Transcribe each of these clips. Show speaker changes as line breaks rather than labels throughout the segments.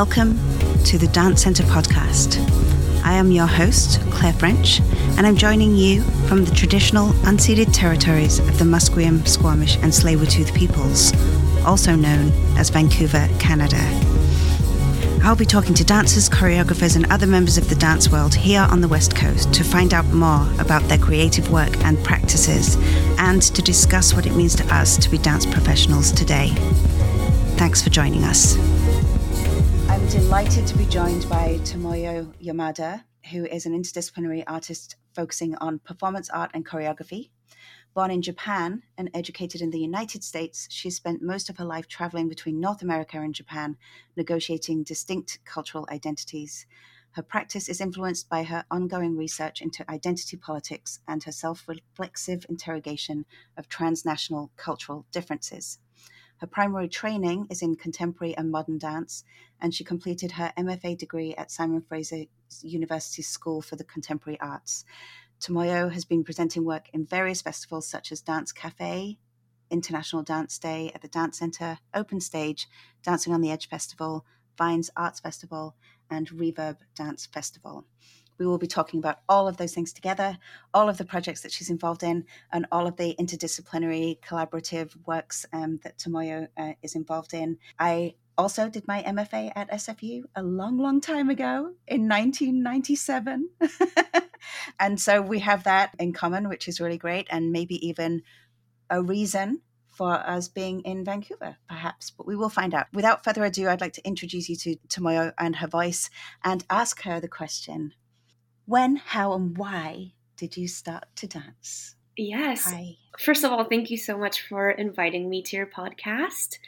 Welcome to the Dance Centre podcast. I am your host, Claire French, and I'm joining you from the traditional unceded territories of the Musqueam, Squamish, and Tsleil-Waututh peoples, also known as Vancouver, Canada. I'll be talking to dancers, choreographers, and other members of the dance world here on the West Coast to find out more about their creative work and practices, and to discuss what it means to us to be dance professionals today. Thanks for joining us. Delighted to be joined by Tomoyo Yamada, who is an interdisciplinary artist focusing on performance art and choreography. Born in Japan and educated in the United States, she spent most of her life traveling between North America and Japan, negotiating distinct cultural identities. Her practice is influenced by her ongoing research into identity politics and her self reflexive interrogation of transnational cultural differences. Her primary training is in contemporary and modern dance, and she completed her MFA degree at Simon Fraser University School for the Contemporary Arts. Tomoyo has been presenting work in various festivals such as Dance Cafe, International Dance Day at the Dance Centre, Open Stage, Dancing on the Edge Festival, Vines Arts Festival, and Reverb Dance Festival. We will be talking about all of those things together, all of the projects that she's involved in, and all of the interdisciplinary collaborative works um, that Tomoyo uh, is involved in. I also did my MFA at SFU a long, long time ago in 1997. and so we have that in common, which is really great, and maybe even a reason for us being in Vancouver, perhaps, but we will find out. Without further ado, I'd like to introduce you to Tomoyo and her voice and ask her the question when, how, and why did you start to dance?
Yes. Hi. First of all, thank you so much for inviting me to your podcast.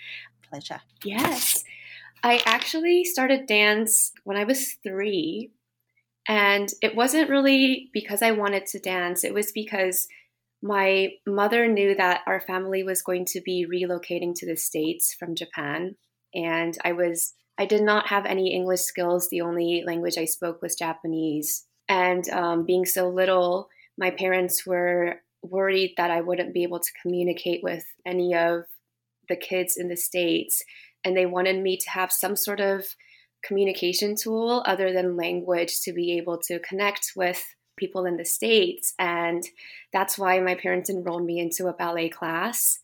Pleasure.
Yes. I actually started dance when I was three. And it wasn't really because I wanted to dance, it was because my mother knew that our family was going to be relocating to the States from Japan. And I was, I did not have any English skills. The only language I spoke was Japanese. And um, being so little, my parents were worried that I wouldn't be able to communicate with any of the kids in the States. And they wanted me to have some sort of communication tool other than language to be able to connect with people in the States. And that's why my parents enrolled me into a ballet class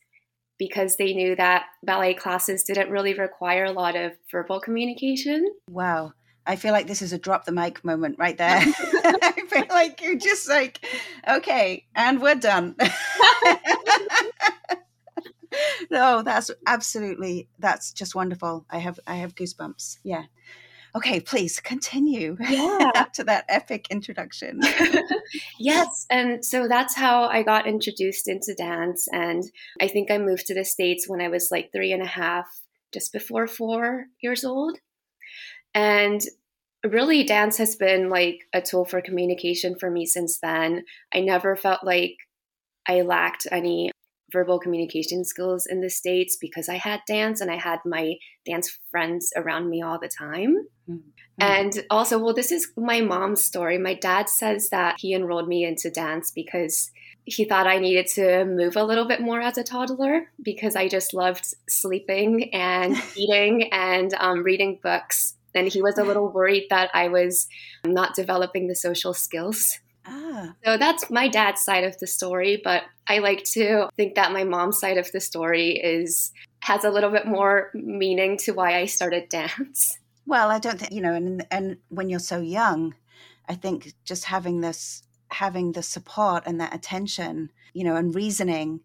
because they knew that ballet classes didn't really require a lot of verbal communication.
Wow. I feel like this is a drop the mic moment right there. I feel like you're just like, okay, and we're done. no, that's absolutely that's just wonderful. I have I have goosebumps. Yeah. Okay, please continue.
Yeah.
After that epic introduction.
yes, and so that's how I got introduced into dance. And I think I moved to the States when I was like three and a half, just before four years old. And really, dance has been like a tool for communication for me since then. I never felt like I lacked any verbal communication skills in the States because I had dance and I had my dance friends around me all the time. Mm-hmm. And also, well, this is my mom's story. My dad says that he enrolled me into dance because he thought I needed to move a little bit more as a toddler because I just loved sleeping and eating and um, reading books and he was a little worried that I was not developing the social skills. Ah. So that's my dad's side of the story, but I like to think that my mom's side of the story is has a little bit more meaning to why I started dance.
Well, I don't think you know, and and when you're so young, I think just having this having the support and that attention, you know, and reasoning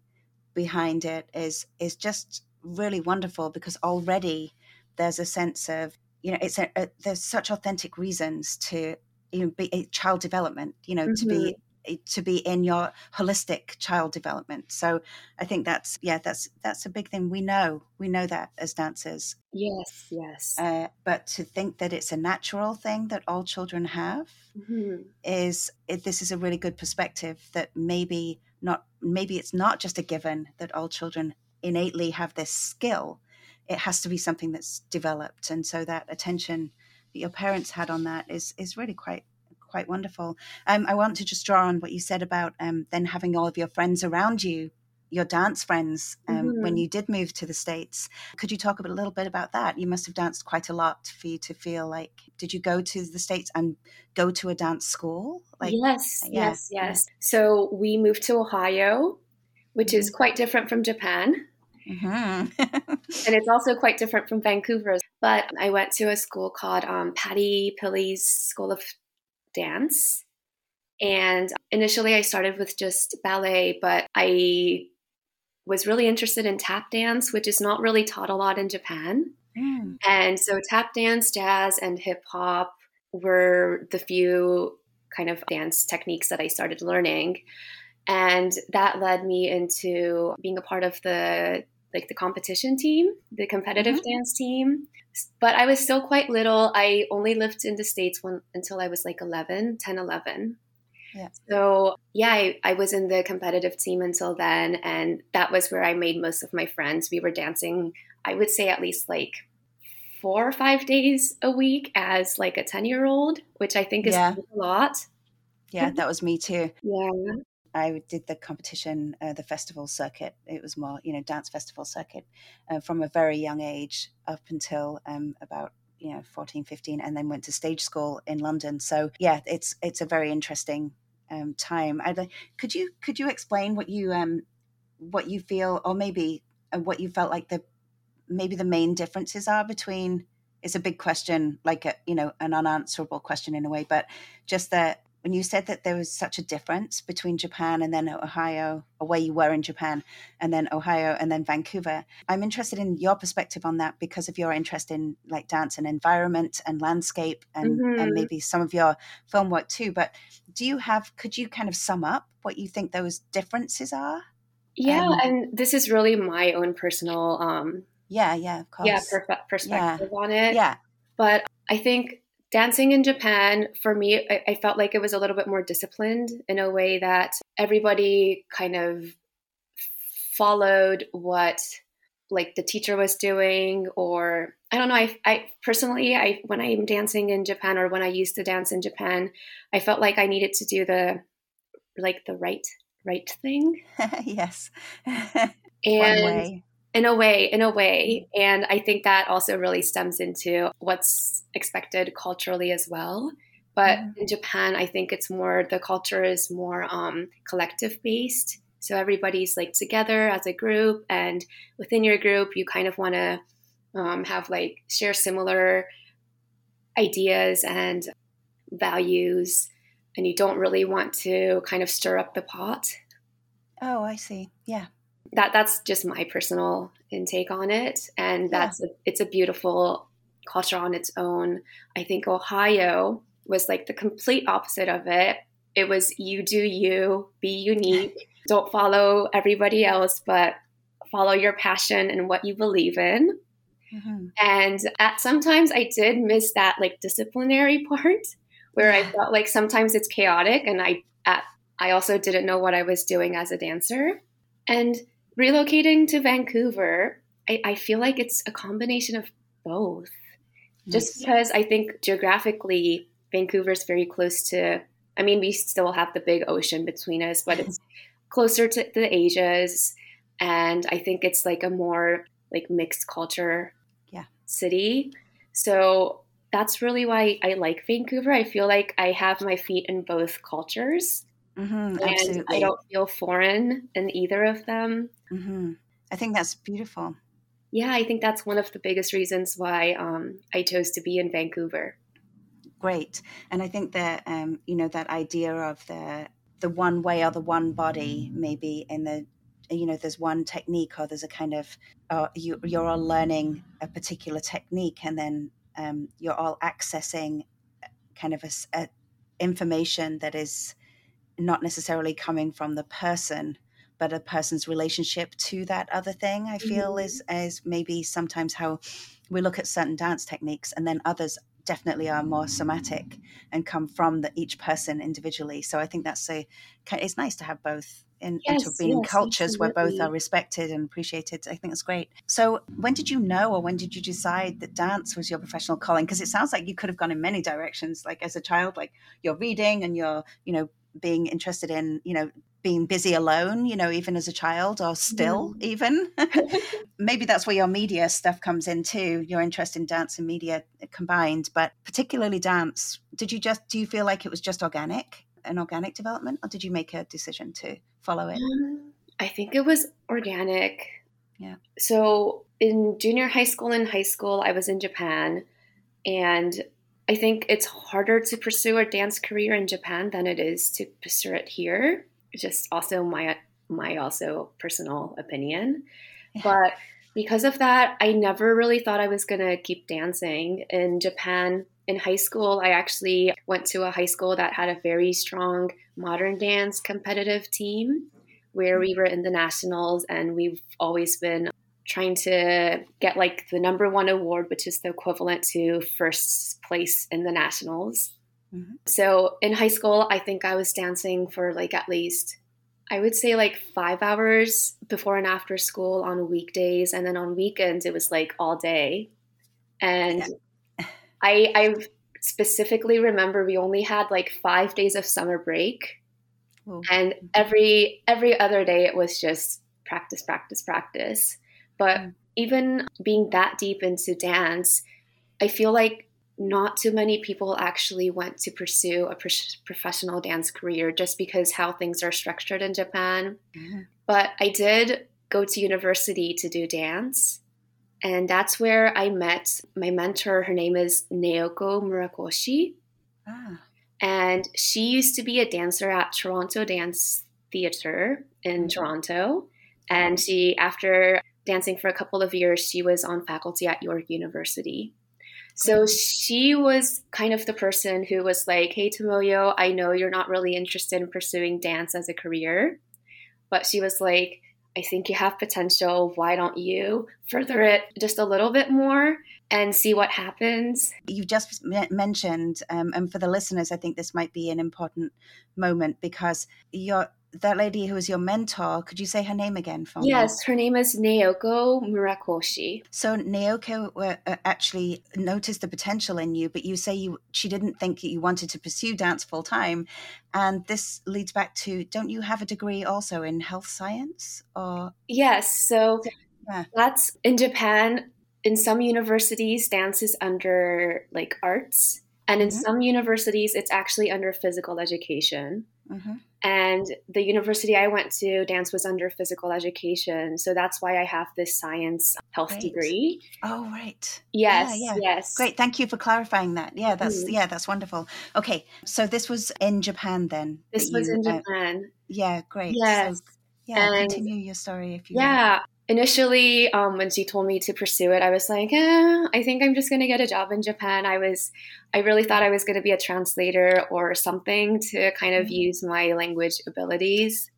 behind it is is just really wonderful because already there's a sense of you know it's a, a, there's such authentic reasons to you know be a child development you know mm-hmm. to be mm-hmm. to be in your holistic child development so i think that's yeah that's that's a big thing we know we know that as dancers
yes yes
uh, but to think that it's a natural thing that all children have mm-hmm. is it, this is a really good perspective that maybe not maybe it's not just a given that all children innately have this skill it has to be something that's developed and so that attention that your parents had on that is is really quite quite wonderful um, i want to just draw on what you said about um, then having all of your friends around you your dance friends um, mm-hmm. when you did move to the states. Could you talk a, little bit about that? You must have danced quite a lot for you to feel like. Did you go to the states and go to a dance school?
Like, yes, yeah, yes, yes. Yeah. So we moved to Ohio, which is mm-hmm. quite different from Japan. Mm-hmm. and it's also quite different from Vancouver. But I went to a school called um, Paddy Pilley's School of Dance. And initially, I started with just ballet, but I was really interested in tap dance, which is not really taught a lot in Japan. Mm. And so, tap dance, jazz, and hip hop were the few kind of dance techniques that I started learning. And that led me into being a part of the like the competition team, the competitive mm-hmm. dance team. But I was still quite little. I only lived in the States when, until I was like 11, 10, 11. Yeah. So, yeah, I, I was in the competitive team until then. And that was where I made most of my friends. We were dancing, I would say, at least like four or five days a week as like a 10 year old, which I think is yeah. a lot.
Yeah, that was me too.
Yeah.
I did the competition, uh, the festival circuit. It was more, you know, dance festival circuit uh, from a very young age up until um, about you know 14 15 and then went to stage school in london so yeah it's it's a very interesting um, time I'd, could you could you explain what you um what you feel or maybe uh, what you felt like the maybe the main differences are between it's a big question like a you know an unanswerable question in a way but just that when you said that there was such a difference between Japan and then Ohio, or where you were in Japan, and then Ohio and then Vancouver, I'm interested in your perspective on that because of your interest in like dance and environment and landscape and, mm-hmm. and maybe some of your film work too. But do you have, could you kind of sum up what you think those differences are?
Yeah, um, and this is really my own personal um
yeah, yeah, of course.
Yeah, per- perspective
yeah.
on it.
Yeah.
But I think dancing in Japan, for me, I, I, felt like it was a little bit more disciplined in a way that everybody kind of followed what like the teacher was doing or i don't know i, I personally i when i'm dancing in japan or when i used to dance in japan i felt like i needed to do the like the right right thing.
Yes.
And in a way in a way. And i think that also really stems into what's expected culturally as well. But mm-hmm. in japan i think it's more the culture is more um, collective based. So everybody's like together as a group and within your group you kind of want to um, have like share similar ideas and values and you don't really want to kind of stir up the pot.
Oh i see. Yeah.
That that's just my personal intake on it and that's yeah. a, it's a beautiful culture on its own i think ohio was like the complete opposite of it it was you do you be unique don't follow everybody else but follow your passion and what you believe in mm-hmm. and at sometimes i did miss that like disciplinary part where yeah. i felt like sometimes it's chaotic and i at, i also didn't know what i was doing as a dancer and relocating to Vancouver, I, I feel like it's a combination of both. Just because I think geographically, Vancouver is very close to, I mean, we still have the big ocean between us, but it's closer to the Asias. And I think it's like a more like mixed culture
yeah.
city. So that's really why I like Vancouver. I feel like I have my feet in both cultures.
Mm-hmm, and
I don't feel foreign in either of them.
Mm-hmm. I think that's beautiful.
Yeah, I think that's one of the biggest reasons why um, I chose to be in Vancouver.
Great, and I think that um, you know that idea of the the one way or the one body, maybe in the you know there's one technique or there's a kind of uh, you, you're all learning a particular technique and then um, you're all accessing kind of a, a information that is not necessarily coming from the person but a person's relationship to that other thing i feel mm-hmm. is is maybe sometimes how we look at certain dance techniques and then others definitely are more somatic and come from the, each person individually so i think that's a it's nice to have both in,
yes,
into being
yes,
cultures
absolutely.
where both are respected and appreciated. I think that's great. So, when did you know, or when did you decide that dance was your professional calling? Because it sounds like you could have gone in many directions. Like as a child, like you're reading and you're, you know, being interested in, you know, being busy alone, you know, even as a child or still mm. even. Maybe that's where your media stuff comes in too, your interest in dance and media combined, but particularly dance. Did you just, do you feel like it was just organic, an organic development, or did you make a decision to follow it?
Um, I think it was organic.
Yeah.
So in junior high school and high school, I was in Japan and I think it's harder to pursue a dance career in Japan than it is to pursue it here just also my my also personal opinion. Yeah. But because of that, I never really thought I was going to keep dancing. In Japan, in high school, I actually went to a high school that had a very strong modern dance competitive team where we mm-hmm. were in the nationals and we've always been trying to get like the number one award, which is the equivalent to first place in the nationals. Mm-hmm. So in high school, I think I was dancing for like at least, I would say like five hours before and after school on weekdays. And then on weekends, it was like all day. And yeah. I, I specifically remember we only had like five days of summer break. And every every other day it was just practice, practice, practice. But mm. even being that deep into dance, I feel like not too many people actually went to pursue a pro- professional dance career just because how things are structured in Japan. Mm-hmm. But I did go to university to do dance. And that's where I met my mentor. Her name is Naoko Murakoshi. Ah. And she used to be a dancer at Toronto Dance Theatre in mm-hmm. Toronto. And she, after dancing for a couple of years, she was on faculty at York University. So she was kind of the person who was like, Hey, Tomoyo, I know you're not really interested in pursuing dance as a career, but she was like, I think you have potential. Why don't you further it just a little bit more and see what happens?
You just mentioned, um, and for the listeners, I think this might be an important moment because you're that lady who was your mentor, could you say her name again for
yes, me? Yes, her name is Naoko Murakoshi.
So Naoko uh, actually noticed the potential in you, but you say you she didn't think that you wanted to pursue dance full time, and this leads back to don't you have a degree also in health science or?
Yes, so yeah. that's in Japan. In some universities, dance is under like arts, and in mm-hmm. some universities, it's actually under physical education. Mm-hmm. And the university I went to, dance was under physical education. So that's why I have this science health degree.
Oh, right.
Yes. Yeah, yeah. Yes.
Great. Thank you for clarifying that. Yeah, that's, mm. yeah, that's wonderful. Okay. So this was in Japan then?
This was you, in uh, Japan.
Uh, yeah, great.
Yes. So,
yeah, and continue your story if you
Yeah initially um, when she told me to pursue it i was like eh, i think i'm just going to get a job in japan i was i really thought i was going to be a translator or something to kind of mm-hmm. use my language abilities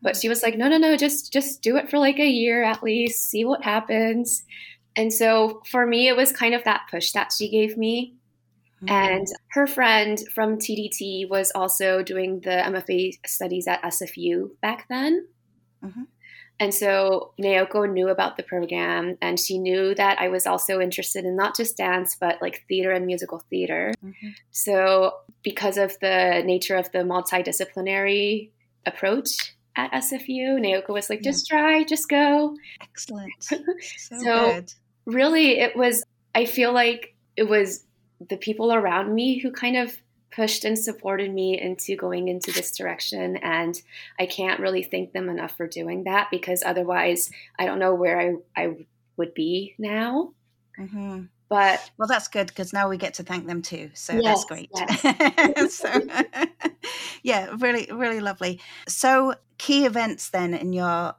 but she was like no no no just just do it for like a year at least see what happens and so for me it was kind of that push that she gave me mm-hmm. and her friend from tdt was also doing the mfa studies at sfu back then mm-hmm. And so Naoko knew about the program and she knew that I was also interested in not just dance, but like theater and musical theater. Mm-hmm. So, because of the nature of the multidisciplinary approach at SFU, Naoko was like, just yeah. try, just go.
Excellent. So, so good.
really, it was, I feel like it was the people around me who kind of pushed and supported me into going into this direction. And I can't really thank them enough for doing that because otherwise, I don't know where I, I would be now. Mm-hmm. But
well, that's good because now we get to thank them too. So yes, that's great. Yes. so, yeah, really, really lovely. So, key events then in your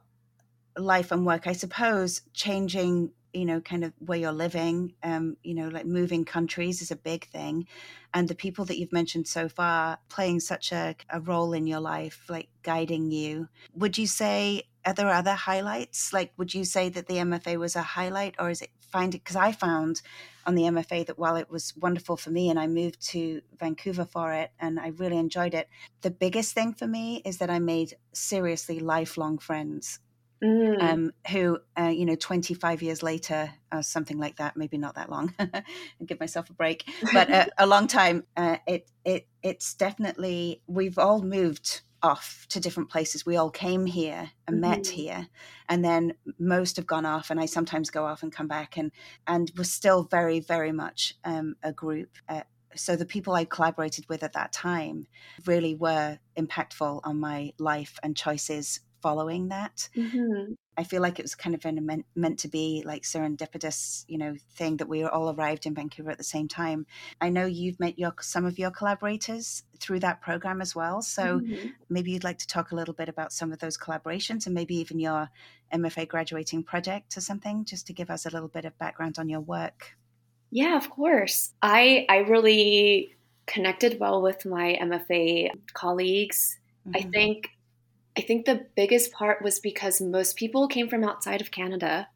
life and work, I suppose, changing you know kind of where you're living um you know like moving countries is a big thing and the people that you've mentioned so far playing such a, a role in your life like guiding you would you say are there other highlights like would you say that the mfa was a highlight or is it find it because I found on the MFA that while it was wonderful for me and I moved to Vancouver for it and I really enjoyed it, the biggest thing for me is that I made seriously lifelong friends. Mm. Um, who, uh, you know, 25 years later, uh, something like that, maybe not that long, and give myself a break, but uh, a long time. Uh, it, it, it's definitely we've all moved off to different places. We all came here and mm-hmm. met here, and then most have gone off, and I sometimes go off and come back, and and we're still very, very much um, a group. Uh, so the people I collaborated with at that time really were impactful on my life and choices following that. Mm-hmm. I feel like it was kind of an meant, meant to be like serendipitous, you know, thing that we all arrived in Vancouver at the same time. I know you've met your some of your collaborators through that program as well. So mm-hmm. maybe you'd like to talk a little bit about some of those collaborations and maybe even your MFA graduating project or something, just to give us a little bit of background on your work.
Yeah, of course. I I really connected well with my MFA colleagues. Mm-hmm. I think I think the biggest part was because most people came from outside of Canada.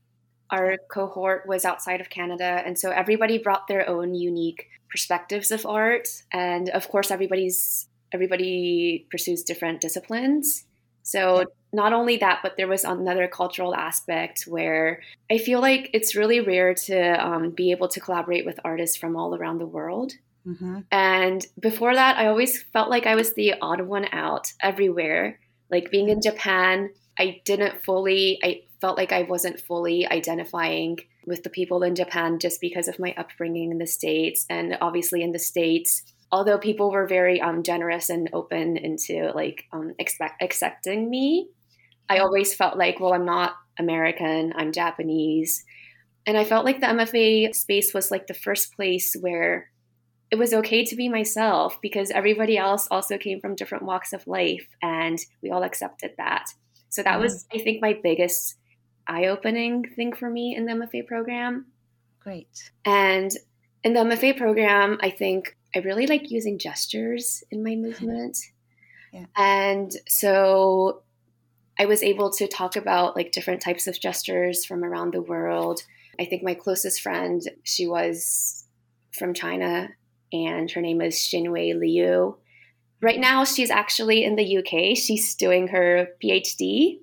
Our cohort was outside of Canada, and so everybody brought their own unique perspectives of art. And of course, everybody's everybody pursues different disciplines. So not only that, but there was another cultural aspect where I feel like it's really rare to um, be able to collaborate with artists from all around the world. Mm-hmm. And before that, I always felt like I was the odd one out everywhere. Like being in Japan, I didn't fully, I felt like I wasn't fully identifying with the people in Japan just because of my upbringing in the States. And obviously, in the States, although people were very um, generous and open into like um, expect, accepting me, I always felt like, well, I'm not American, I'm Japanese. And I felt like the MFA space was like the first place where it was okay to be myself because everybody else also came from different walks of life and we all accepted that. So that was, mm-hmm. I think, my biggest eye opening thing for me in the MFA program.
Great.
And in the MFA program, I think I really like using gestures in my movement. Yeah. And so I was able to talk about like different types of gestures from around the world. I think my closest friend, she was from China and her name is Xinwei Liu. Right now, she's actually in the UK. She's doing her PhD.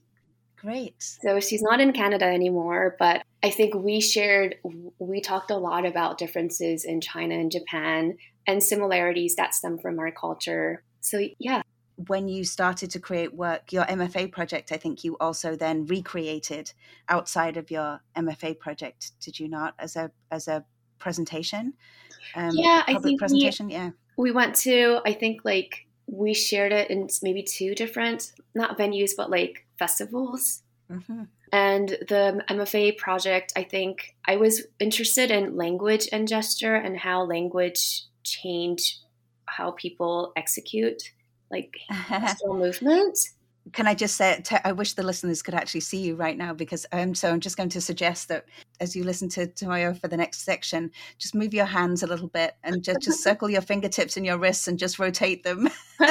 Great.
So she's not in Canada anymore, but I think we shared, we talked a lot about differences in China and Japan and similarities that stem from our culture. So, yeah.
When you started to create work, your MFA project, I think you also then recreated outside of your MFA project, did you not, as a as a presentation?
Um, yeah, I think
presentation. We, yeah,
we went to. I think like we shared it in maybe two different not venues, but like festivals. Mm-hmm. And the MFA project, I think I was interested in language and gesture and how language change how people execute like movement
can I just say, I wish the listeners could actually see you right now because um, so I'm just going to suggest that as you listen to Tomoyo for the next section, just move your hands a little bit and just, just circle your fingertips and your wrists and just rotate them.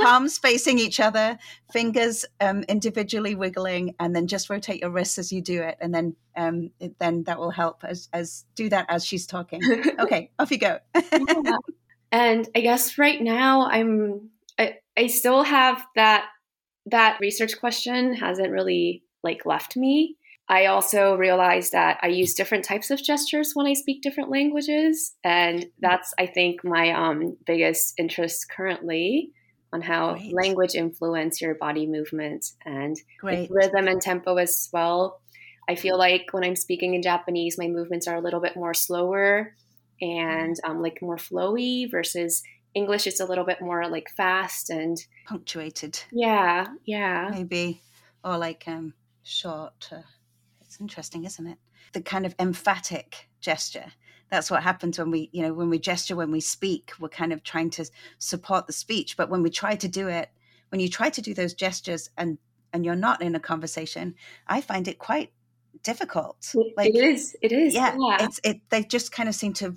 Palms facing each other, fingers um, individually wiggling, and then just rotate your wrists as you do it. And then um, it, then that will help as, as do that as she's talking. Okay, off you go.
yeah. And I guess right now I'm, I, I still have that that research question hasn't really like left me. I also realized that I use different types of gestures when I speak different languages, and that's I think my um, biggest interest currently on how Great. language influence your body movement and rhythm and tempo as well. I feel like when I'm speaking in Japanese, my movements are a little bit more slower and um, like more flowy versus English it's a little bit more like fast and
punctuated.
Yeah, yeah.
Maybe or like um short. Uh, it's interesting, isn't it? The kind of emphatic gesture. That's what happens when we, you know, when we gesture, when we speak, we're kind of trying to support the speech. But when we try to do it, when you try to do those gestures and and you're not in a conversation, I find it quite difficult.
Like it is. It is.
Yeah. yeah. It's it. They just kind of seem to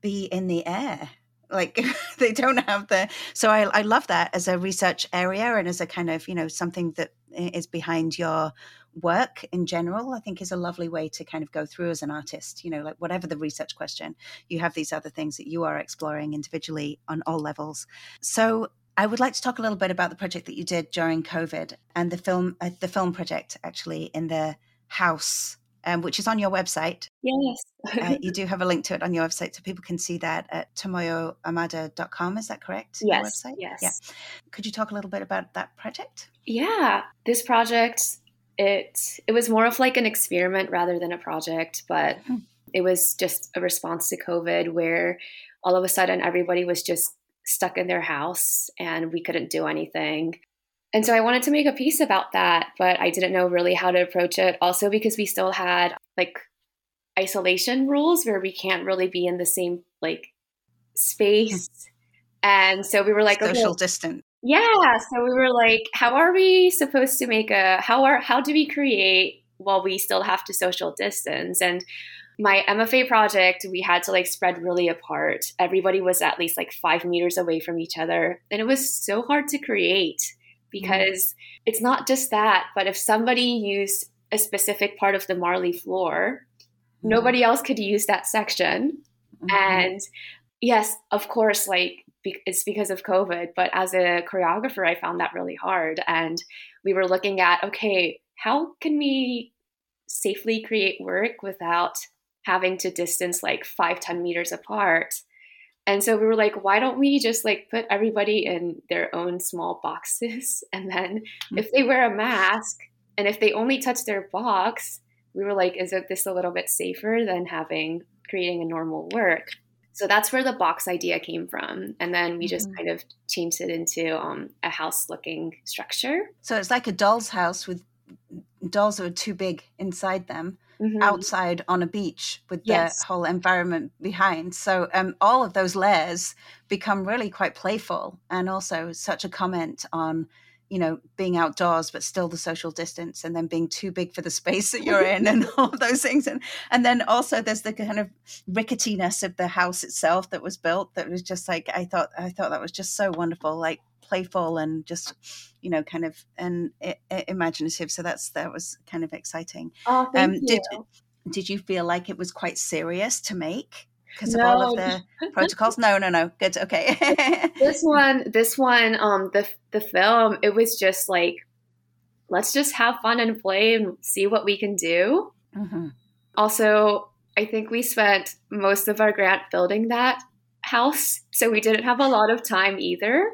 be in the air like they don't have the so I, I love that as a research area and as a kind of you know something that is behind your work in general, I think is a lovely way to kind of go through as an artist. You know, like whatever the research question, you have these other things that you are exploring individually on all levels. So I would like to talk a little bit about the project that you did during COVID and the film, uh, the film project actually in the house um, which is on your website.
Yes.
uh, you do have a link to it on your website, so people can see that at tomoyoyamada.com. Is that correct?
Yes. Yes.
Yeah. Could you talk a little bit about that project?
Yeah. This project, it it was more of like an experiment rather than a project, but hmm. it was just a response to COVID where all of a sudden everybody was just stuck in their house and we couldn't do anything. And so I wanted to make a piece about that, but I didn't know really how to approach it. Also, because we still had like isolation rules where we can't really be in the same like space. And so we were like
social okay, distance.
Yeah. So we were like, how are we supposed to make a how are how do we create while we still have to social distance? And my MFA project, we had to like spread really apart. Everybody was at least like five meters away from each other. And it was so hard to create. Because mm-hmm. it's not just that, but if somebody used a specific part of the Marley floor, mm-hmm. nobody else could use that section. Mm-hmm. And yes, of course, like be- it's because of COVID, but as a choreographer, I found that really hard. And we were looking at okay, how can we safely create work without having to distance like five, 10 meters apart? And so we were like, why don't we just like put everybody in their own small boxes? And then mm. if they wear a mask and if they only touch their box, we were like, is it this a little bit safer than having creating a normal work? So that's where the box idea came from. And then we just mm-hmm. kind of changed it into um, a house looking structure.
So it's like a doll's house with dolls that are too big inside them mm-hmm. outside on a beach with yes. the whole environment behind. So um, all of those layers become really quite playful and also such a comment on you know being outdoors but still the social distance and then being too big for the space that you're in and all those things and and then also there's the kind of ricketiness of the house itself that was built that was just like i thought i thought that was just so wonderful like playful and just you know kind of and imaginative so that's that was kind of exciting.
Oh, thank um, you.
did did you feel like it was quite serious to make because no. of all of the protocols? No no no. Good. Okay.
This one this one um the the film it was just like let's just have fun and play and see what we can do. Mm-hmm. also i think we spent most of our grant building that house so we didn't have a lot of time either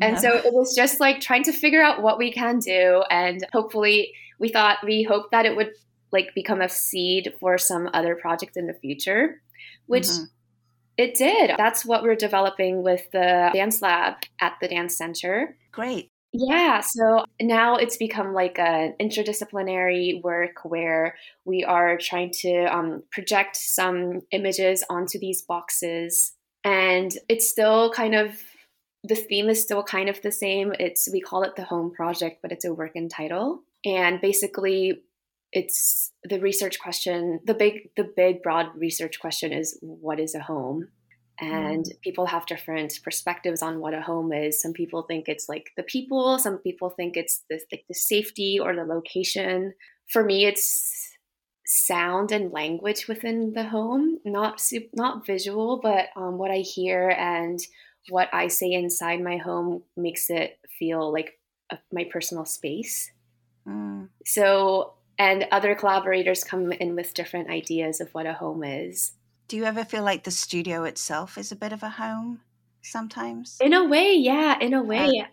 and so it was just like trying to figure out what we can do. And hopefully, we thought, we hoped that it would like become a seed for some other project in the future, which mm-hmm. it did. That's what we're developing with the dance lab at the dance center.
Great.
Yeah, so now it's become like an interdisciplinary work where we are trying to um, project some images onto these boxes. And it's still kind of the theme is still kind of the same. It's we call it the home project, but it's a working title. And basically it's the research question, the big the big broad research question is what is a home? And mm. people have different perspectives on what a home is. Some people think it's like the people, some people think it's the like the safety or the location. For me it's sound and language within the home, not not visual, but um, what I hear and what I say inside my home makes it feel like a, my personal space. Mm. So, and other collaborators come in with different ideas of what a home is.
Do you ever feel like the studio itself is a bit of a home sometimes?
In a way, yeah, in a way.
Uh,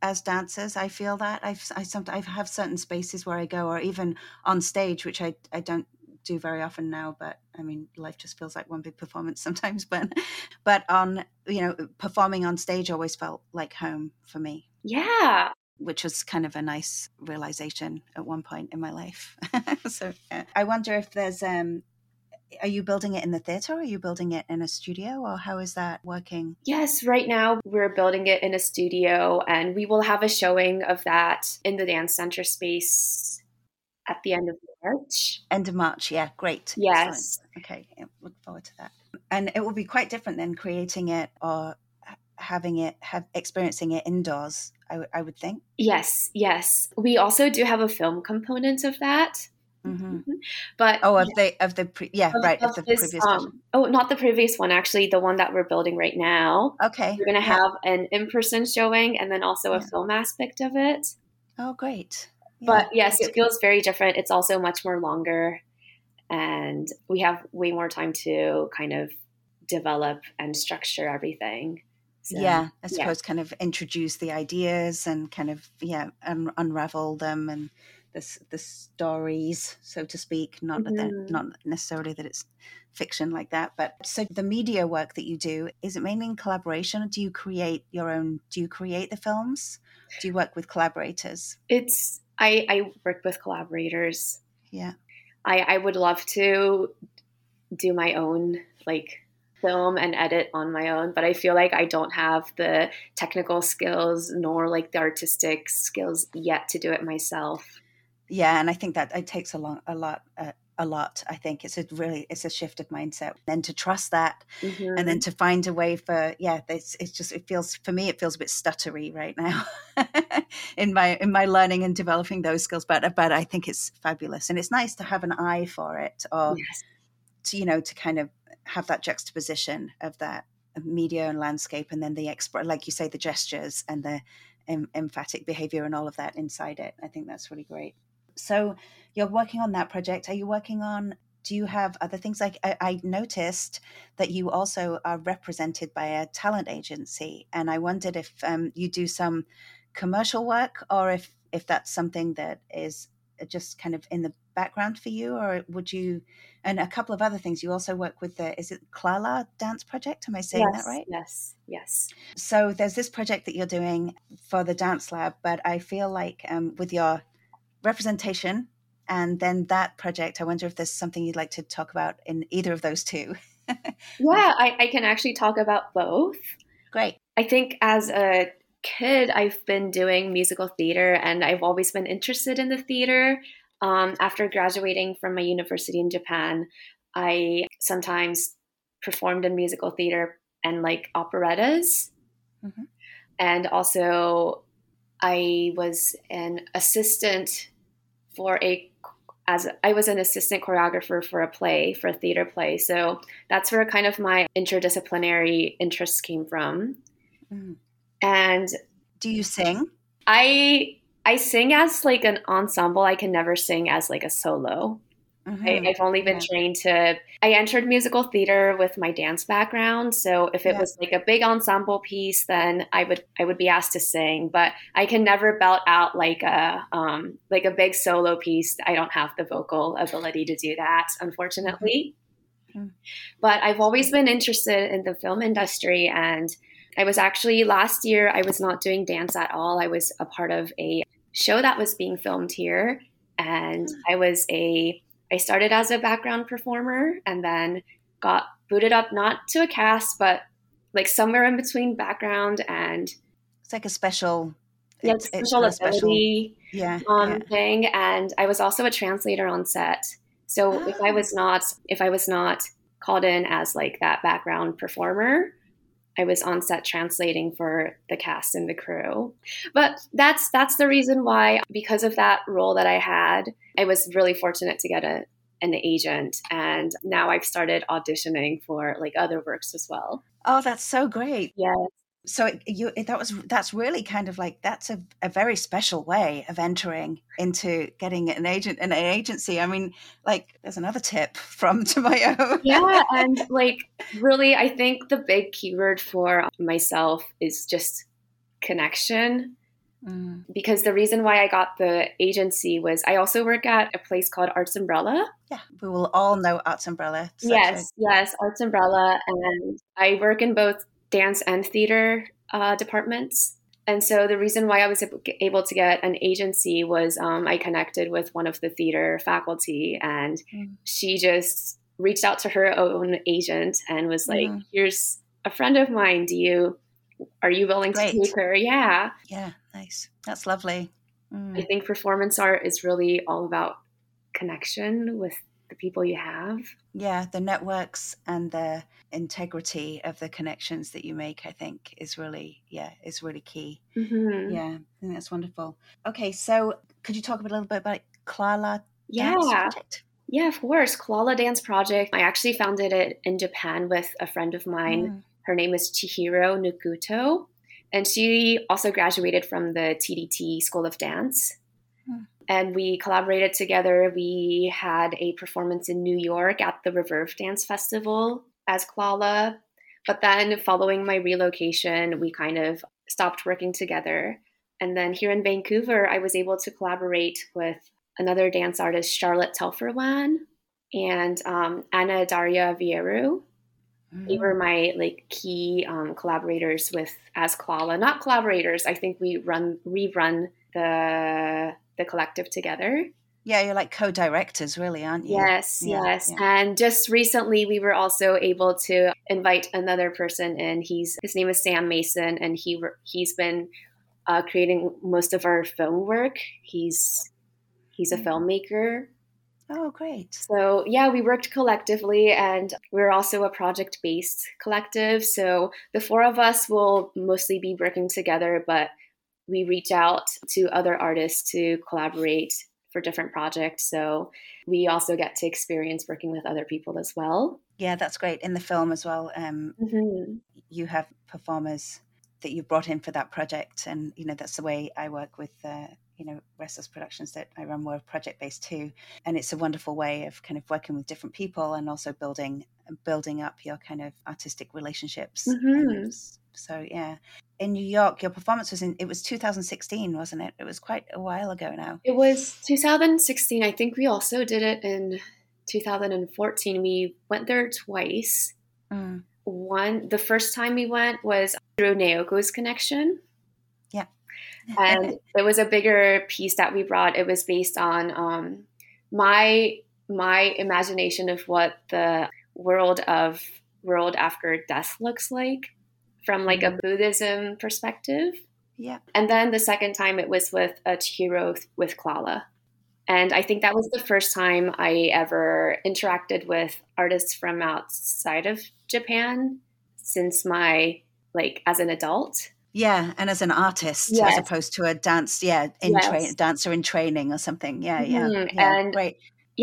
as dancers, I feel that I've I sometimes I have certain spaces where I go, or even on stage, which I I don't do very often now, but I mean, life just feels like one big performance sometimes. But, but on you know, performing on stage always felt like home for me.
Yeah,
which was kind of a nice realization at one point in my life. so yeah. I wonder if there's um are you building it in the theater or are you building it in a studio or how is that working?
Yes, right now we're building it in a studio and we will have a showing of that in the dance center space at the end of March.
End of March, yeah, great.
Yes.
Excellent. Okay, look forward to that. And it will be quite different than creating it or having it have experiencing it indoors I, w- I would think
yes yes we also do have a film component of that
mm-hmm.
but
oh of the of the pre- yeah
of,
right
of
the
this,
previous
um, oh not the previous one actually the one that we're building right now
okay
we're going to
yeah.
have an in-person showing and then also a
Yeah.
film aspect of it
oh great Yeah,
but yes it feels very different. It's also much more longer and we have way more time to kind of develop and structure everything. So,
yeah i
yeah.
suppose kind of introduce the ideas and kind of yeah un- unravel them and the, the stories so to speak. Not that they're-
Mhm.
not necessarily that it's fiction like that but so the media work that you do is it mainly in collaboration? Or do you create your own do you create the films do you work with collaborators?
It's I, I work with collaborators.
Yeah.
I, I would love to do my own like film and edit on my own but i feel like i don't have the technical skills nor like the artistic skills yet to do it myself.
Yeah and i think that it takes a long a lot uh, a lot i think. It's a really it's a shift of mindset. And to trust that
Mhm.
and then to find a way for yeah it's, it's just it feels for me it feels a bit stuttery right now in my in my learning and developing those skills. But but i think it's fabulous. And it's nice to have an eye for it or
yes.
to you know to kind of have that juxtaposition of that media and landscape and then the expert like you say the gestures and the em- emphatic behavior and all of that inside it. I think that's really great. So you're working on that project are you working on do you have other things? Like I, I noticed that you also are represented by a talent agency and i wondered if um, you do some commercial work or if if that's something that is just kind of in the background for you or would you and a couple of other things. You also work with the is it klala dance project? Am i saying
yes,
that right?
yes yes.
So there's this project that you're doing for the dance lab but i feel like um, with your representation and then that project i wonder if there's something you'd like to talk about in either of those two?
Yeah I, I can actually talk about both.
Great.
I think as a kid i've been doing musical theater and i've always been interested in the theater. Um, after graduating from my university in japan i sometimes performed in musical theater and like operettas.
Mhm.
and also i was an assistant for a as I was an assistant choreographer for a play, for a theater play. So that's where kind of my interdisciplinary interests came from.
Mm.
And
do you sing
I I sing as like an ensemble. I can never sing as like a solo.
Mhm.
I, I've only been
Yeah.
trained to. I entered musical theater with my dance background, so if it
Yeah.
was like a big ensemble piece, then I would I would be asked to sing. But I can never belt out like a um, like a big solo piece. I don't have the vocal ability to do that, unfortunately.
Mhm.
But I've always been interested in the film industry, and I was actually last year. I was not doing dance at all. I was a part of a show that was being filmed here, and I was a I started as a background performer and then got booted up not to a cast, but like somewhere in between background and
it's like a special
yeah,
it's, it's
special
got a special
ability
yeah,
um,
yeah.
thing. And I was also a translator on set. So if I
Ah.
was not if I was not called in as like that background performer, I was on set translating for the cast and the crew. But that's that's the reason why because of that role that I had, I was really fortunate to get a an agent and now I've started auditioning for like other works as well.
oh that's so great
Yeah.
So it, you it, that was that's really kind of like that's a, a very special way of entering into getting an agent an agency. I mean like there's another tip from Tomoyo.
yeah and like really i think the big keyword for myself is just connection
Mm,
because the reason why i got the agency was i also work at a place called arts umbrella.
Yeah we will all know arts umbrella
yes yes arts umbrella and i work in both dance and theater uh, departments and so the reason why i was able to get an agency was um, i connected with one of the theater faculty and
Mm.
she just reached out to her own agent and was like
Mhm.
here's a friend of mine do you are you willing to
Great.
take her yeah
yeah nice that's lovely Mm.
i think performance art is really all about connection with the people you have
yeah the networks and the integrity of the connections that you make i think is really yeah is really key
Mhm.
yeah i think that's wonderful okay so could you talk a little bit about klala
Yeah.
Dance project
Yeah, of course. Klala Dance Project. I actually founded it in Japan with a friend of mine.
Mm.
Her name is Chihiro Nukuto. And she also graduated from the TDT School of Dance. And we collaborated together. We had a performance in New York at the Reverb Dance Festival as Klala. But then, following my relocation, we kind of stopped working together. And then here in Vancouver, I was able to collaborate with another dance artist, Charlotte Telferwan, and um, Anna Daria Vieru. They were my like key um, collaborators with as Klala. Not collaborators. I think we run rerun the the collective together.
yeah you're like co-directors really aren't you
Yes,
Yeah,
yes.
yeah.
And just recently we were also able to invite another person in. He's his name is Sam Mason and he he's been uh, creating most of our film work. He's he's a
Mhm.
filmmaker.
oh great
So yeah, we worked collectively and we're also a project-based collective. So the four of us will mostly be working together, but we reach out to other artists to collaborate for different projects. So we also get to experience working with other people as well.
yeah that's great in the film as well um
Mhm.
you have performers that you've brought in for that project and you know that's the way i work with uh, you know restless productions that i run were project based too and it's a wonderful way of kind of working with different people and also building building up your kind of artistic relationships
Mhm.
So yeah in new york your performance was in it was 2016 wasn't it it was quite a while ago now
It was 2016. I think we also did it in 2014. We went there twice.
Mm.
one the first time we went was through Naoko's connection. And it was a bigger piece that we brought. It was based on um, my my imagination of what the world of world after death looks like from like a Buddhism perspective.
yeah
And then the second time it was with a Chihiro with Klala. And I think that was the first time I ever interacted with artists from outside of Japan since my like as an adult.
Yeah and as an artist as opposed to a dance yeah in
Yes.
train dancer in training or something yeah yeah,
Mhm.
yeah
And-
great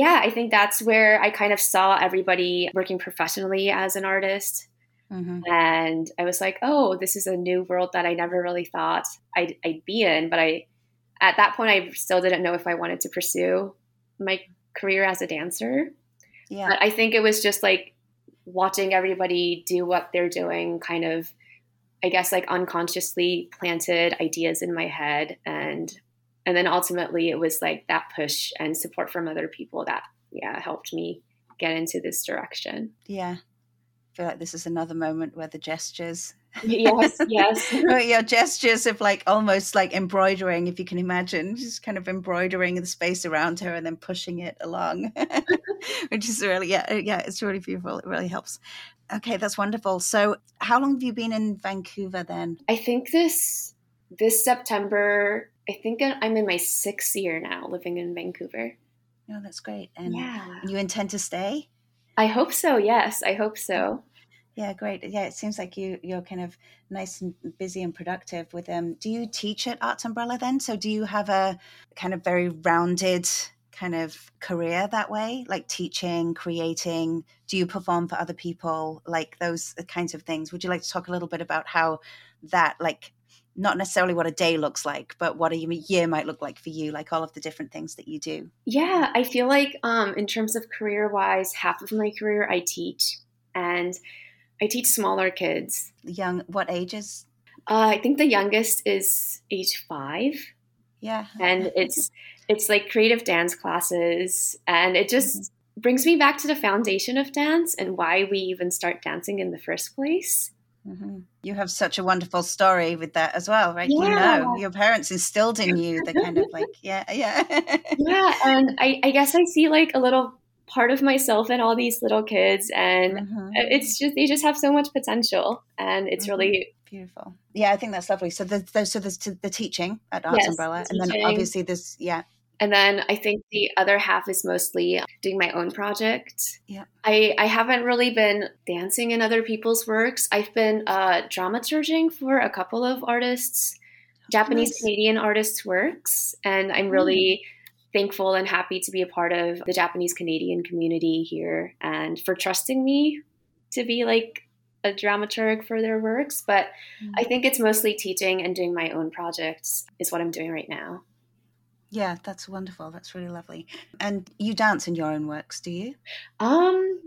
Yeah, I think that's where I kind of saw everybody working professionally as an artist.
hmm
And I was like, oh, this is a new world that I never really thought I'd, I'd be in. But I, at that point, I still didn't know if I wanted to pursue my career as a dancer.
yeah
But I think it was just like watching everybody do what they're doing, kind of, I guess, like unconsciously planted ideas in my head, and and then ultimately it was like that push and support from other people that yeah helped me get into this direction.
Yeah. I feel like this is another moment where the gestures,
yes, yes.
your gestures of like almost like embroidering, if you can imagine, just kind of embroidering the space around her and then pushing it along, which is really, yeah, uh, yeah, it's really beautiful. It really helps. Okay, that's wonderful. So, how long have you been in Vancouver then?
I think this this September. I think I'm in my sixth year now living in Vancouver.
Oh, that's great. And
Yeah,
you intend to stay?
I hope so. Yes, I hope so.
Yeah, great. Yeah, it seems like you you're kind of nice and busy and productive with them. Do you teach at Arts Umbrella then? So do you have a kind of very rounded kind of career that way, like teaching, creating? Do you perform for other people, like those kinds of things? Would you like to talk a little bit about how that, like, not necessarily what a day looks like, but what a year might look like for you, like all of the different things that you do?
Yeah, I feel like um, in terms of career wise, half of my career I teach, and I teach smaller kids.
Young, what ages?
Uh, I think the youngest is age five,
Yeah.
and it's it's like creative dance classes, and it just brings me back to the foundation of dance and why we even start dancing in the first place.
hmm You have such a wonderful story with that as well, right? You
Yeah.
know, your parents instilled in you the kind of like, yeah, yeah.
Yeah, and I, I guess I see like a little part of myself and all these little kids, and
Mhm.
it's just they just have so much potential, and it's
Mhm.
really
Beautiful. Yeah, I think that's lovely. So there's, there's so there's the teaching at Arts
Yes,
Umbrella,
the
and then obviously there's yeah,
And then I think the other half is mostly doing my own project.
Yeah.
I, I haven't really been dancing in other people's works. I've been uh, dramaturging for a couple of artists, Japanese nice. Canadian artists' works. And I'm really mm. Thankful and happy to be a part of the Japanese Canadian community here and for trusting me to be like a dramaturg for their works. But mm. I think it's mostly teaching and doing my own projects is what I'm doing right now.
Yeah, that's wonderful. That's really lovely. And you dance in your own works, do you?
Um,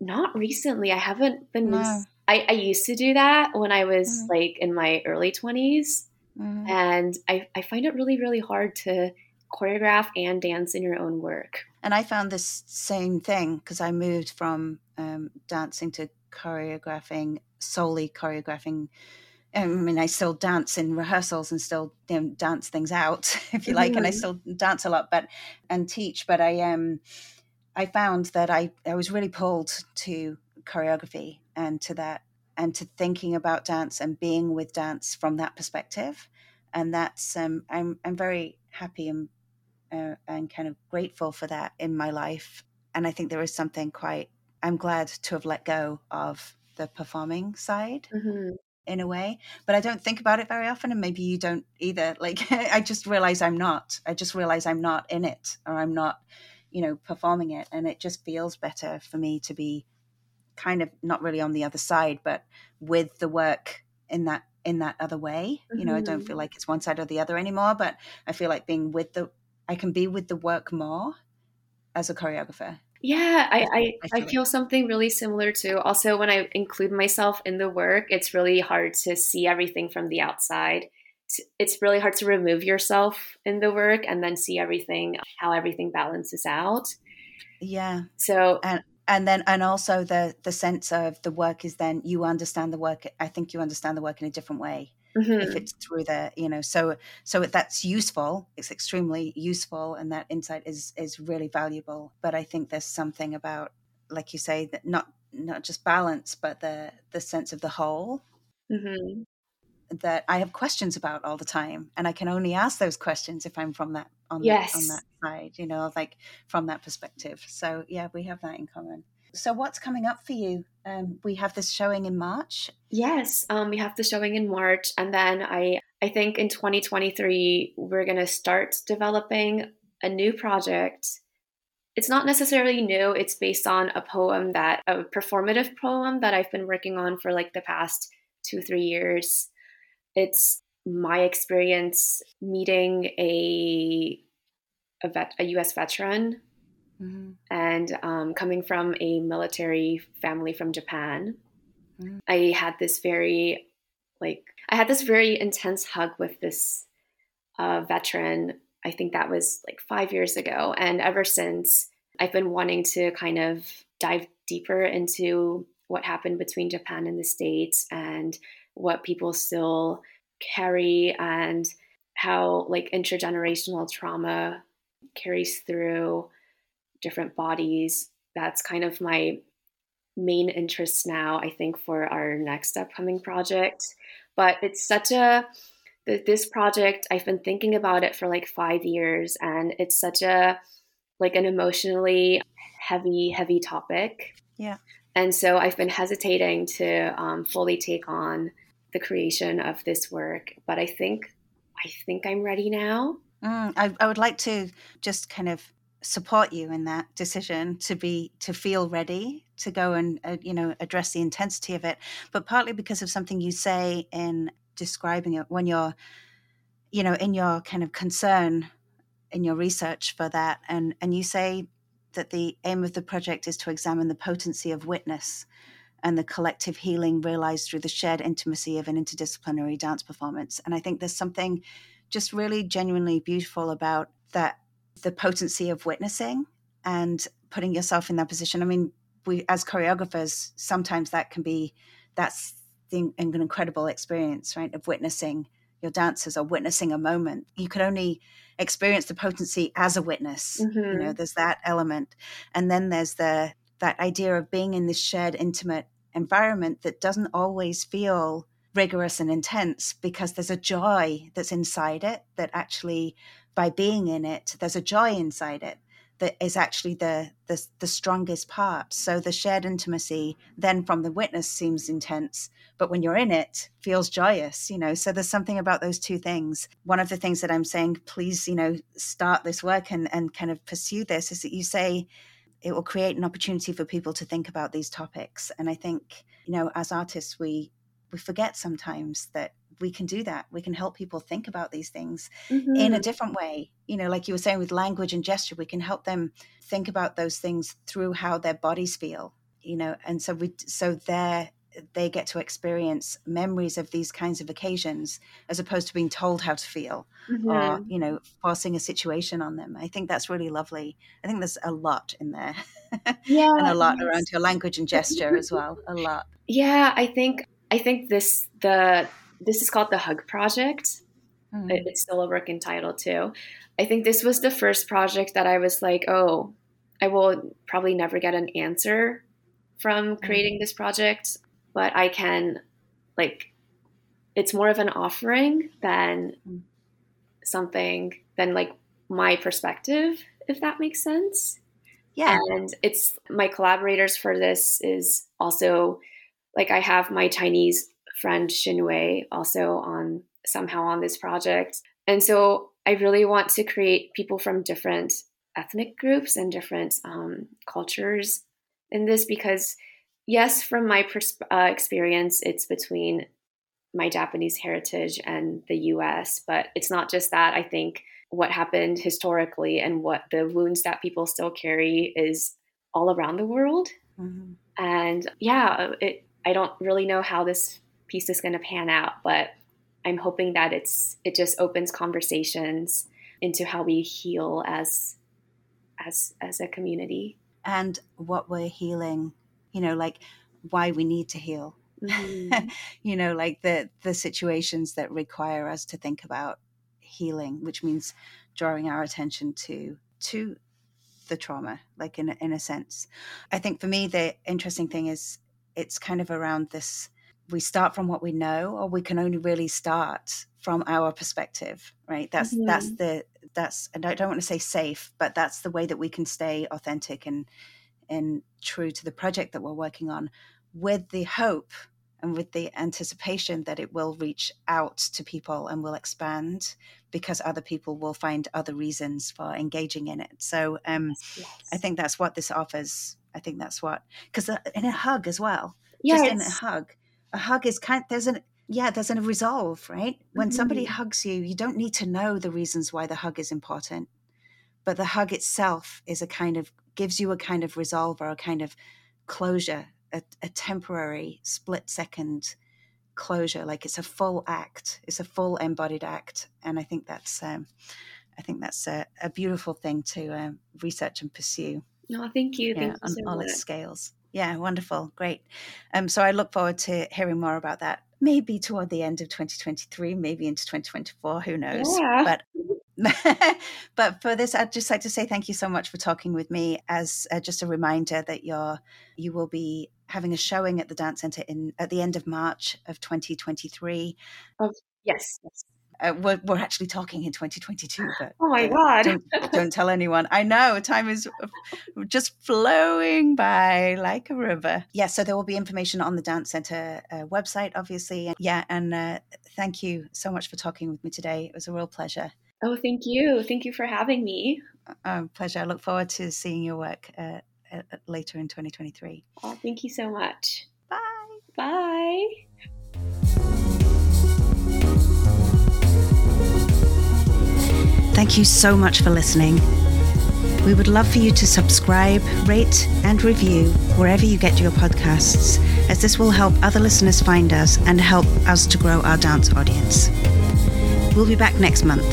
not recently. I haven't been. No. I, I used to do that when I was mm. like in my early 20s. Mm. And I, I find it really, really hard to choreograph and dance in your own work.
And I found this same thing because I moved from um, dancing to choreographing, solely choreographing I mean, I still dance in rehearsals and still you know, dance things out, if you like, mm-hmm. and I mm-hmm. still dance a lot, but and teach. But I um, I found that I I was really pulled to choreography and to that and to thinking about dance and being with dance from that perspective, and that's um, I'm I'm very happy and uh, and kind of grateful for that in my life. And I think there is something quite. I'm glad to have let go of the performing side. Mm-hmm in a way but i don't think about it very often and maybe you don't either like i just realize i'm not i just realize i'm not in it or i'm not you know performing it and it just feels better for me to be kind of not really on the other side but with the work in that in that other way mm-hmm. you know i don't feel mm-hmm. like it's one side or the other anymore but i feel like being with the i can be with the work more as a choreographer
yeah, I, I, I, feel, I feel something really similar too. Also, when I include myself in the work, it's really hard to see everything from the outside. It's really hard to remove yourself in the work and then see everything, how everything balances out.
Yeah.
So,
and and then and also the the sense of the work is then you understand the work. I think you understand the work in a different way mm-hmm. if it's through the you know so so that's useful it's extremely useful and that insight is is really valuable but i think there's something about like you say that not not just balance but the the sense of the whole mm-hmm. that i have questions about all the time and i can only ask those questions if i'm from that on, yes. that, on that side you know like from that perspective so yeah we have that in common so, what's coming up for you? Um, we have this showing in March.
Yes, um, we have the showing in March, and then I I think in 2023 we're going to start developing a new project. It's not necessarily new. It's based on a poem that a performative poem that I've been working on for like the past two three years. It's my experience meeting a a, vet, a U.S. veteran Mm-hmm. And um, coming from a military family from Japan, mm-hmm. I had this very, like, I had this very intense hug with this uh, veteran. I think that was like five years ago. And ever since, I've been wanting to kind of dive deeper into what happened between Japan and the States and what people still carry and how like intergenerational trauma carries through different bodies. That's kind of my main interest now, I think, for our next upcoming project. But it's such a this project I've been thinking about it for like five years, and it's such a like an emotionally heavy, heavy topic.
Yeah.
And so I've been hesitating to um, fully take on the creation of this work, but I think I think I'm ready now.
Mm, I, I would like to just kind of support you in that decision to be to feel ready to go and uh, you know address the intensity of it but partly because of something you say in describing it when you're you know in your kind of concern in your research for that and and you say that the aim of the project is to examine the potency of witness and the collective healing realized through the shared intimacy of an interdisciplinary dance performance and i think there's something just really genuinely beautiful about that the potency of witnessing and putting yourself in that position. I mean, we as choreographers, sometimes that can be that's the, an incredible experience, right? Of witnessing your dancers or witnessing a moment. You can only experience the potency as a witness. Mm-hmm. You know, there's that element, and then there's the that idea of being in this shared, intimate environment that doesn't always feel rigorous and intense because there's a joy that's inside it that actually by being in it there's a joy inside it that is actually the, the the strongest part. So the shared intimacy then from the witness seems intense but when you're in it feels joyous you know? So there's something about those two things. One of the things that i'm saying please you know start this work and and kind of pursue this is that you say it will create an opportunity for people to think about these topics. And i think you know as artists we we forget sometimes that we can do that. We can help people think about these things mm-hmm. in a mm-hmm. different way. You know, like you were saying with language and gesture, we can help them think about those things through how their bodies feel. You know, and so we so they they get to experience memories of these kinds of occasions as opposed to being told how to feel mm-hmm. or you know forcing a situation on them i think that's really lovely i think there's a lot in there yeah and a lot yes. around your language and gesture as well a lot
yeah i think I think this the this is called the Hug Project. Mm. It's still a working title too. I think this was the first project that I was like, oh, I will probably never get an answer from hmm. creating this project, but I can like it's more of an offering than hmm. something than like my perspective, if that makes sense. Yeah. And it's my collaborators for this is also like I have my Chinese friend Xinwei also on somehow on this project. And so I really want to create people from different ethnic groups and different um, cultures in this because, yes, from my pers- uh, experience, it's between my Japanese heritage and the US, but it's not just that. I think what happened historically and what the wounds that people still carry is all around the world. Mm-hmm. And yeah, it, I don't really know how this piece is going to pan out, but I'm hoping that it's it just opens conversations into how we heal as as as a community
and what we're healing, you know, like why we need to heal. Mm-hmm. you know, like the the situations that require us to think about healing, which means drawing our attention to to the trauma, like in in a sense. I think for me the interesting thing is it's kind of around this we start from what we know or we can only really start from our perspective right that's mm-hmm. that's the that's and i don't want to say safe but that's the way that we can stay authentic and and true to the project that we're working on with the hope and with the anticipation that it will reach out to people and will expand because other people will find other reasons for engaging in it so um, yes. i think that's what this offers I think that's what because uh, in a hug as well. Yeah, just in a hug, a hug is kind. There's an yeah, there's a resolve, right? When mm-hmm. somebody hugs you, you don't need to know the reasons why the hug is important, but the hug itself is a kind of gives you a kind of resolve or a kind of closure, a, a temporary split second closure. Like it's a full act, it's a full embodied act, and I think that's um, I think that's a, a beautiful thing to um, research and pursue.
No, thank you.
Yeah,
thank
on
you
so all its scales. Yeah, wonderful. Great. Um, so I look forward to hearing more about that. Maybe toward the end of 2023, maybe into 2024, who knows? Yeah. But but for this, I'd just like to say thank you so much for talking with me. As uh, just a reminder that you're you will be having a showing at the Dance Centre in at the end of March of 2023.
Of yes, yes
uh, we're, we're, actually talking in 2022 but
oh my god.
don't, don't, tell anyone. I know time is just flowing by like a river. Yeah so there will be information on the dance center uh, website obviously yeah and uh, thank you so much for talking with me today. It was a real pleasure.
Oh thank you. Thank you for having me.
Uh, pleasure. I look forward to seeing your work uh, later in 2023
oh thank you so much.
Bye.
Bye
Thank you so much for listening. We would love for you to subscribe, rate, and review wherever you get your podcasts, as this will help other listeners find us and help us to grow our dance audience. We'll be back next month.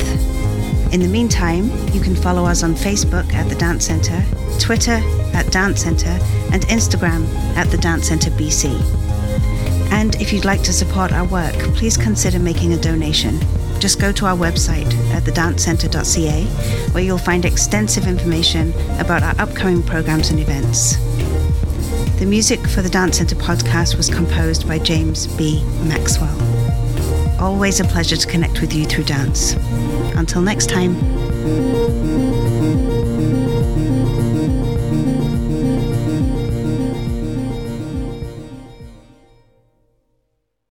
In the meantime, you can follow us on Facebook at The Dance Centre, Twitter at Dance Centre, and Instagram at The Dance Centre BC. And if you'd like to support our work, please consider making a donation just go to our website at thedancecentre.ca where you'll find extensive information about our upcoming programs and events. The music for the Dance Centre podcast was composed by James B. Maxwell. Always a pleasure to connect with you through dance. Until next time.